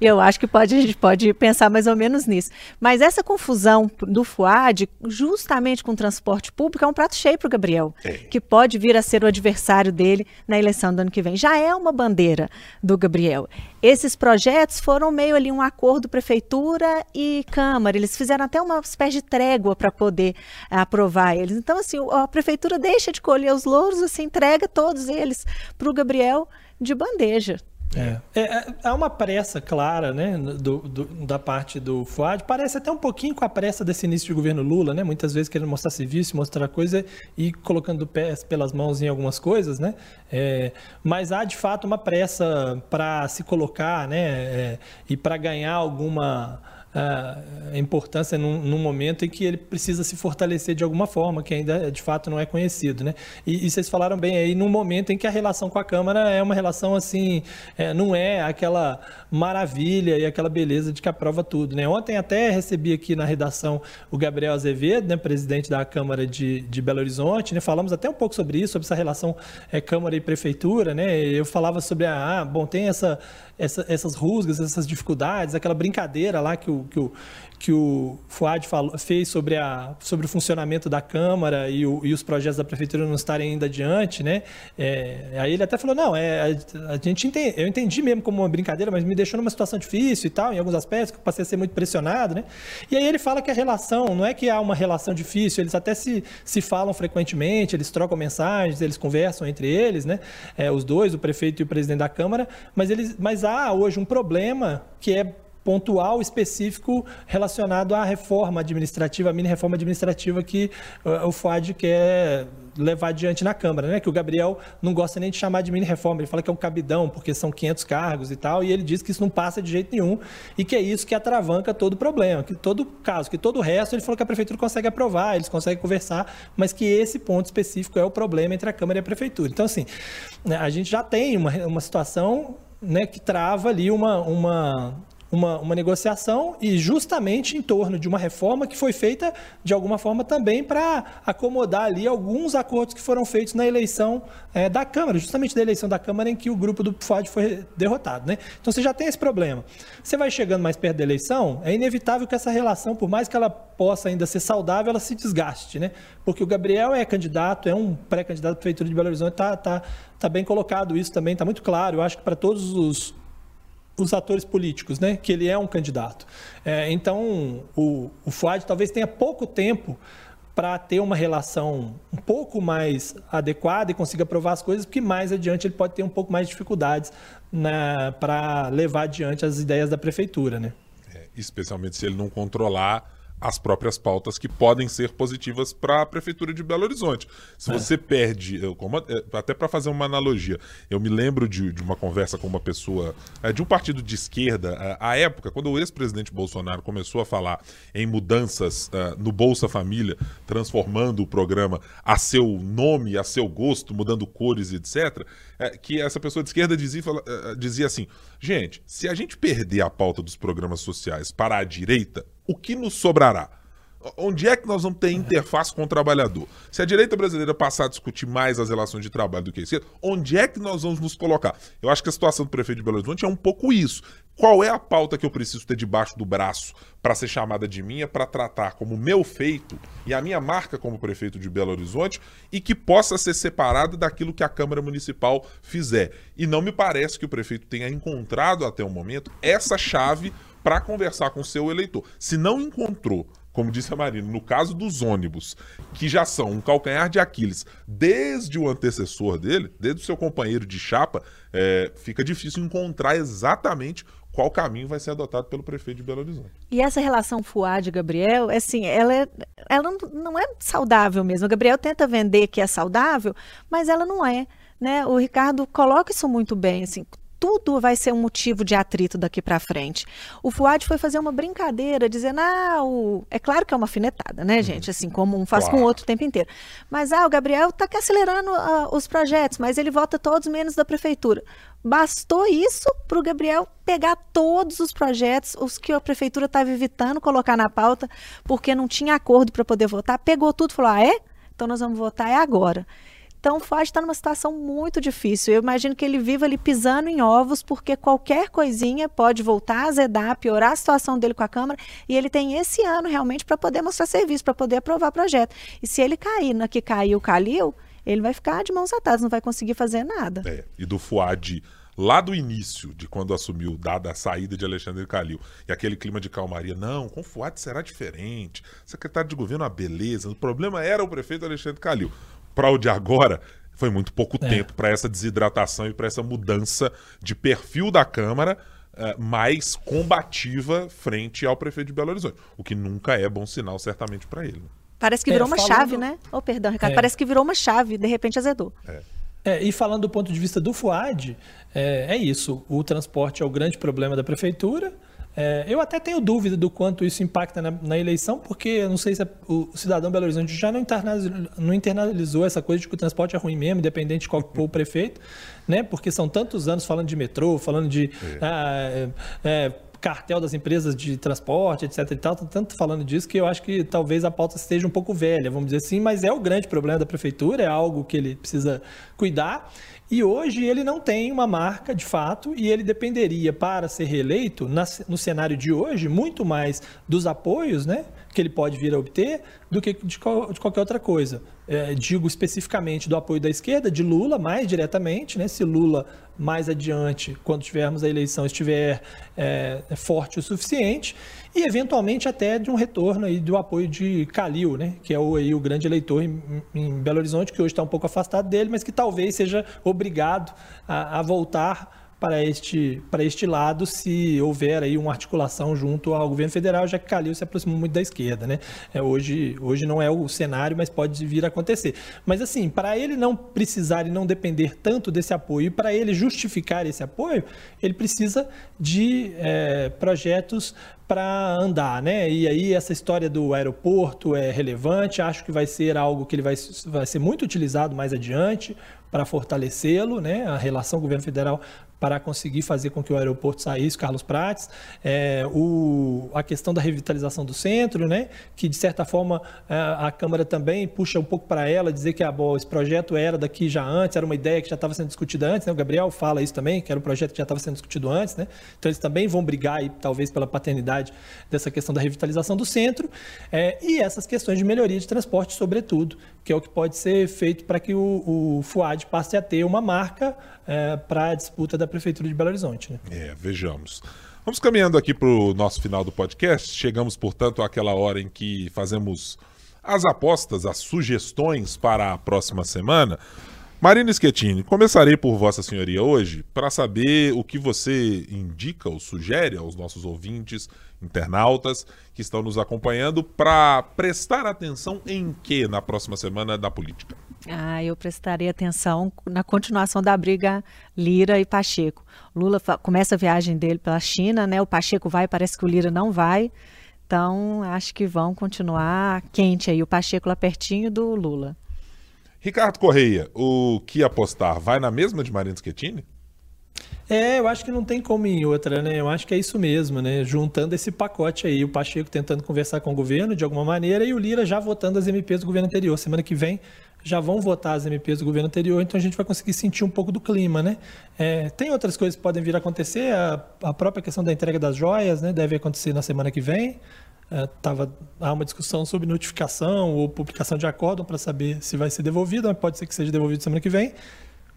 E eu acho que pode, a gente pode pensar mais ou menos nisso. Mas essa confusão do FUAD, justamente com o transporte público, é um prato cheio para o Gabriel, é. que pode vir a ser o adversário dele na eleição do ano que vem. Já é uma bandeira do Gabriel. Esses projetos foram meio ali um acordo prefeitura e Câmara. Eles fizeram até uma espécie de trégua para poder aprovar eles. Então, assim, a prefeitura deixa de colher os louros, assim, entrega todos eles para o Gabriel de bandeja. É. É, é, há uma pressa clara, né, do, do, da parte do FUAD. Parece até um pouquinho com a pressa desse início de governo Lula, né? Muitas vezes querendo mostrar serviço, mostrar coisa e colocando pés pelas mãos em algumas coisas, né? É, mas há de fato uma pressa para se colocar, né? É, e para ganhar alguma a importância num, num, momento em que ele precisa se fortalecer de alguma forma, que ainda de fato não é conhecido. Né? E, e vocês falaram bem aí, num momento em que a relação com a Câmara é uma relação assim, é, não é aquela maravilha e aquela beleza de que aprova tudo. Né? Ontem até recebi aqui na redação o Gabriel Azevedo, né, presidente da Câmara de, de Belo Horizonte, né? falamos até um pouco sobre isso, sobre essa relação é, Câmara e Prefeitura. Né? Eu falava sobre, a, ah, bom, tem essa essa, essas rusgas, essas dificuldades, aquela brincadeira lá que o, que o, que o Fuad falou, fez sobre, a, sobre o funcionamento da Câmara e, o, e os projetos da Prefeitura não estarem ainda adiante, né? É, aí ele até falou, não, é, a, a gente entende, eu entendi mesmo como uma brincadeira, mas me deixou numa situação difícil e tal, em alguns aspectos, que eu passei a ser muito pressionado, né? E aí ele fala que a relação, não é que há uma relação difícil, eles até se, se falam frequentemente, eles trocam mensagens, eles conversam entre eles, né? É, os dois, o prefeito e o presidente da Câmara, mas, eles, mas há hoje um problema que é pontual específico relacionado à reforma administrativa, a mini reforma administrativa que uh, o FUAD quer levar adiante na Câmara, né? Que o Gabriel não gosta nem de chamar de mini reforma, ele fala que é um cabidão, porque são 500 cargos e tal, e ele diz que isso não passa de jeito nenhum e que é isso que atravanca todo o problema, que todo caso, que todo o resto ele falou que a prefeitura consegue aprovar, eles conseguem conversar, mas que esse ponto específico é o problema entre a Câmara e a prefeitura. Então, assim, a gente já tem uma, uma situação né, que trava ali uma, uma uma, uma negociação e justamente em torno de uma reforma que foi feita de alguma forma também para acomodar ali alguns acordos que foram feitos na eleição é, da Câmara, justamente da eleição da Câmara em que o grupo do FUAD foi derrotado. Né? Então você já tem esse problema. Você vai chegando mais perto da eleição, é inevitável que essa relação, por mais que ela possa ainda ser saudável, ela se desgaste. Né? Porque o Gabriel é candidato, é um pré-candidato à Prefeitura de Belo Horizonte, está tá, tá bem colocado isso também, está muito claro. Eu acho que para todos os os atores políticos, né? Que ele é um candidato. É, então, o, o Fuad talvez tenha pouco tempo para ter uma relação um pouco mais adequada e consiga provar as coisas, porque mais adiante ele pode ter um pouco mais de dificuldades para levar adiante as ideias da prefeitura, né? É, especialmente se ele não controlar as próprias pautas que podem ser positivas para a prefeitura de Belo Horizonte. Se é. você perde, eu, como, é, até para fazer uma analogia, eu me lembro de, de uma conversa com uma pessoa é, de um partido de esquerda, é, à época, quando o ex-presidente Bolsonaro começou a falar em mudanças é, no Bolsa Família, transformando o programa a seu nome, a seu gosto, mudando cores, etc., que essa pessoa de esquerda dizia, dizia assim: gente, se a gente perder a pauta dos programas sociais para a direita, o que nos sobrará? Onde é que nós vamos ter interface com o trabalhador? Se a direita brasileira passar a discutir mais as relações de trabalho do que isso, onde é que nós vamos nos colocar? Eu acho que a situação do prefeito de Belo Horizonte é um pouco isso. Qual é a pauta que eu preciso ter debaixo do braço para ser chamada de minha, para tratar como meu feito e a minha marca como prefeito de Belo Horizonte e que possa ser separada daquilo que a Câmara Municipal fizer? E não me parece que o prefeito tenha encontrado até o momento essa chave para conversar com o seu eleitor. Se não encontrou, como disse a Marina, no caso dos ônibus, que já são um calcanhar de Aquiles, desde o antecessor dele, desde o seu companheiro de chapa, é, fica difícil encontrar exatamente qual caminho vai ser adotado pelo prefeito de Belo Horizonte. E essa relação Fuad e Gabriel, assim, ela, é, ela não é saudável mesmo. O Gabriel tenta vender que é saudável, mas ela não é. Né? O Ricardo coloca isso muito bem, assim, tudo vai ser um motivo de atrito daqui para frente. O Fuad foi fazer uma brincadeira, dizendo, ah, o... é claro que é uma afinetada, né, uhum. gente? Assim, como um faz claro. com o outro o tempo inteiro. Mas, ah, o Gabriel está acelerando uh, os projetos, mas ele vota todos menos da prefeitura. Bastou isso para o Gabriel pegar todos os projetos, os que a prefeitura estava evitando colocar na pauta, porque não tinha acordo para poder votar, pegou tudo e falou, ah, é? Então nós vamos votar é agora. Então, o Fuad está numa situação muito difícil. Eu imagino que ele viva ali pisando em ovos, porque qualquer coisinha pode voltar a azedar, piorar a situação dele com a Câmara. E ele tem esse ano realmente para poder mostrar serviço, para poder aprovar projeto. E se ele cair na que caiu, Calil, ele vai ficar de mãos atadas, não vai conseguir fazer nada. É, e do Fuad lá do início, de quando assumiu, dada a saída de Alexandre Calil, e aquele clima de calmaria, não, com Fuad será diferente, secretário de governo, a beleza, o problema era o prefeito Alexandre Calil para o de agora, foi muito pouco é. tempo para essa desidratação e para essa mudança de perfil da Câmara uh, mais combativa frente ao prefeito de Belo Horizonte, o que nunca é bom sinal, certamente, para ele. Parece que virou é, uma falando... chave, né? Oh, perdão, Ricardo. É. Parece que virou uma chave, de repente azedou. É. É, e falando do ponto de vista do FUAD, é, é, isso. O transporte é o grande problema da prefeitura. É, eu até tenho dúvida do quanto isso impacta na, na eleição, porque eu não sei se a, o, cidadão Belo Horizonte já não internalizou, não internalizou, essa coisa de que o transporte é ruim mesmo, independente de qual for o prefeito, né? Porque são tantos anos falando de metrô, falando de é. Ah, é, é, cartel das empresas de transporte, etc e tal, tanto falando disso que eu acho que talvez a pauta esteja um pouco velha, vamos dizer assim, mas é o grande problema da prefeitura, é algo que ele precisa cuidar. E hoje ele não tem uma marca de fato e ele dependeria para ser reeleito no cenário de hoje muito mais dos apoios, né, que ele pode vir a obter do que de, de qualquer outra coisa. É, digo especificamente do apoio da esquerda, de Lula mais diretamente, né, se Lula mais adiante, quando tivermos a eleição, estiver é, forte o suficiente, e eventualmente até de um retorno aí do apoio de Calil, né, que é o, aí, o grande eleitor em, em Belo Horizonte, que hoje está um pouco afastado dele, mas que talvez seja obrigado a, a voltar para este, para este lado se houver aí uma articulação junto ao governo federal, já que Calil se aproximou muito da esquerda, né? É, hoje, hoje não é o cenário, mas pode vir a acontecer. Mas assim, para ele não precisar e não depender tanto desse apoio, e para ele justificar esse apoio, ele precisa de é, projetos para andar, né? E aí essa história do aeroporto é relevante, acho que vai ser algo que ele vai, vai ser muito utilizado mais adiante para fortalecê-lo, né? A relação governo federal para conseguir fazer com que o aeroporto saísse, Carlos Prates, é, o, a questão da revitalização do centro, né, que de certa forma a, a Câmara também puxa um pouco para ela, dizer que ah, bom, esse projeto era daqui já antes, era uma ideia que já estava sendo discutida antes, né, o Gabriel fala isso também, que era um projeto que já estava sendo discutido antes, né, então eles também vão brigar aí, talvez pela paternidade dessa questão da revitalização do centro, é, e essas questões de melhoria de transporte, sobretudo, que é o que pode ser feito para que o, o FUAD passe a ter uma marca é, para a disputa da Prefeitura de Belo Horizonte. Né? É, vejamos. Vamos caminhando aqui para o nosso final do podcast. Chegamos, portanto, àquela hora em que fazemos as apostas, as sugestões para a próxima semana. Marina Schettini, começarei por Vossa Senhoria hoje para saber o que você indica ou sugere aos nossos ouvintes, internautas que estão nos acompanhando para prestar atenção em que na próxima semana da política. Ah, eu prestarei atenção na continuação da briga Lira e Pacheco. Lula começa a viagem dele pela China, né? O Pacheco vai, parece que o Lira não vai. Então, acho que vão continuar quente aí, o Pacheco lá pertinho do Lula. Ricardo Correia, o que apostar? Vai na mesma de Marina Schettini? É, eu acho que não tem como em outra, né? Eu acho que é isso mesmo, né? Juntando esse pacote aí, o Pacheco tentando conversar com o governo de alguma maneira e o Lira já votando as MPs do governo anterior. Semana que vem já vão votar as MPs do governo anterior, então a gente vai conseguir sentir um pouco do clima, né? É, tem outras coisas que podem vir a acontecer, a, a, própria questão da entrega das joias, né? Deve acontecer na semana que vem. É, tava, há uma discussão sobre notificação ou publicação de acórdão para saber se vai ser devolvido, mas pode ser que seja devolvido semana que vem.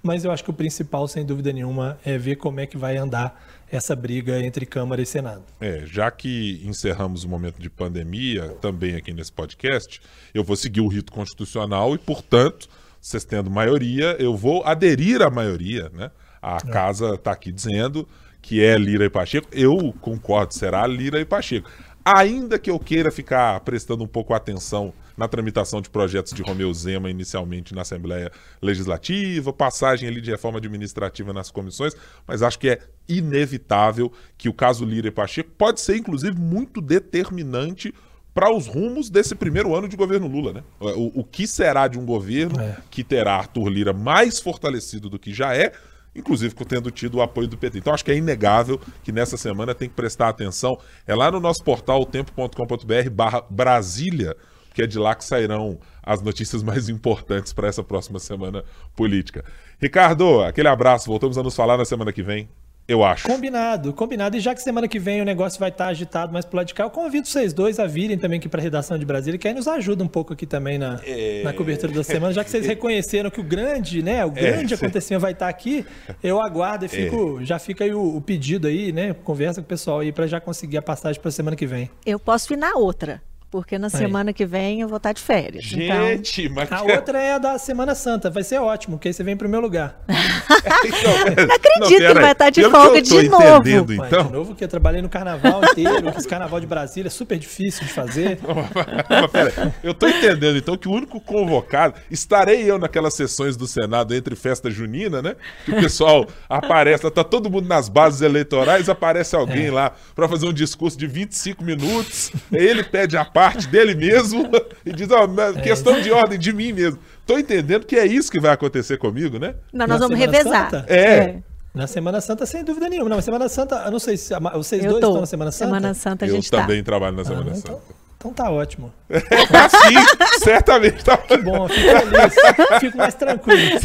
Mas eu acho que o principal, sem dúvida nenhuma, é ver como é que vai andar essa briga entre Câmara e Senado. É, já que encerramos o momento de pandemia, também aqui nesse podcast, eu vou seguir o rito constitucional e, portanto, vocês tendo maioria, eu vou aderir à maioria, né? A é. casa está aqui dizendo que é Lira e Pacheco. Eu concordo, será Lira e Pacheco. Ainda que eu queira ficar prestando um pouco atenção na tramitação de projetos de Romeu Zema, inicialmente na Assembleia Legislativa, passagem ali de reforma administrativa nas comissões, mas acho que é inevitável que o caso Lira e Pacheco pode ser, inclusive, muito determinante para os rumos desse primeiro ano de governo Lula, né? O, o que será de um governo é. que terá Arthur Lira mais fortalecido do que já é, inclusive tendo tido o apoio do PT. Então acho que é inegável que nessa semana tem que prestar atenção. É lá no nosso portal, tempo.com.br barra Brasília, que é de lá que sairão as notícias mais importantes para essa próxima semana política. Ricardo, aquele abraço, voltamos a nos falar na semana que vem. Eu acho. Combinado, combinado. E já que semana que vem o negócio vai estar tá agitado mais pro lado de cá, eu convido vocês dois a virem também aqui para a redação de Brasília, que aí nos ajuda um pouco aqui também na, é... na cobertura da semana. Já que vocês [LAUGHS] reconheceram que o grande, né, o é, grande é, acontecimento vai estar tá aqui, eu aguardo e é. fico, é. já fica aí o, o, pedido aí, né? Conversa com o pessoal aí para já conseguir a passagem para semana que vem. Eu posso vir na outra porque na semana que vem eu vou estar de férias. Gente, então... mas... A outra é a da Semana Santa, vai ser ótimo, porque aí você vem pro meu lugar. [LAUGHS] [LAUGHS] não acredito não, que vai estar de folga de novo. Então... De novo que eu trabalhei no carnaval inteiro, esse carnaval de Brasília é super difícil de fazer. [LAUGHS] mas, pera, eu tô entendendo então que o único convocado, estarei eu naquelas sessões do Senado entre festa junina, né? Que o pessoal aparece, tá todo mundo nas bases eleitorais, aparece alguém é. lá para fazer um discurso de 25 minutos, aí ele pede a parte dele mesmo [LAUGHS] e diz, ó, oh, questão de ordem de mim mesmo. Tô entendendo que é isso que vai acontecer comigo, né? Não, nós Na vamos revezar. Santa? É. é. Na Semana Santa, sem dúvida nenhuma. Na Semana Santa, eu não sei se vocês eu dois tô. estão na Semana Santa. Semana Santa a gente Eu também tá. trabalho na Semana ah, Santa. Então, então tá ótimo. [LAUGHS] Sim, certamente. Tá... Que bom, fico feliz. Fico mais tranquilo.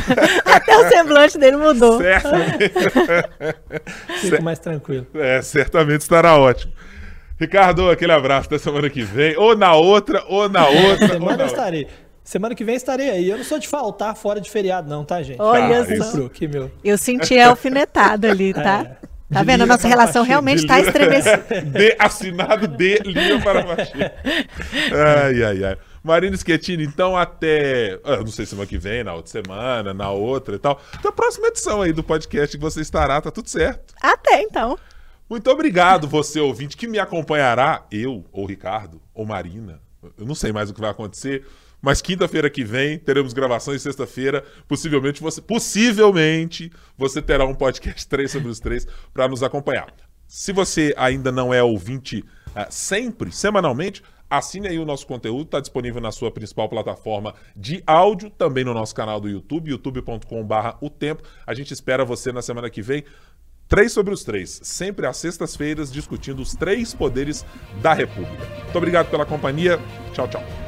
Até o semblante dele mudou. Certamente. Fico mais tranquilo. É, certamente estará ótimo. Ricardo, aquele abraço até semana que vem. Ou na outra, ou na outra. semana eu estarei. Semana que vem estarei aí. Eu não sou de faltar fora de feriado, não, tá, gente? Olha ah, só. Aqui, meu. Eu senti a alfinetada ali, tá? É. Tá vendo? A nossa relação realmente está estremecida. [LAUGHS] De, assinado de Linha para Ai, ai, ai. Marina Schettini, então até. Ah, não sei semana que vem, na outra semana, na outra e tal. Até a próxima edição aí do podcast que você estará, tá tudo certo. Até então. Muito obrigado, você ouvinte, que me acompanhará, eu, ou Ricardo, ou Marina. Eu não sei mais o que vai acontecer, mas quinta-feira que vem teremos gravações, sexta-feira, possivelmente você, possivelmente você terá um podcast [LAUGHS] 3 sobre os 3 para nos acompanhar. Se você ainda não é ouvinte uh, sempre, semanalmente, assine aí o nosso conteúdo, está disponível na sua principal plataforma de áudio, também no nosso canal do YouTube, youtube.com.br o tempo. A gente espera você na semana que vem Três sobre os três, sempre às sextas-feiras, discutindo os três poderes da República. Muito obrigado pela companhia. Tchau, tchau.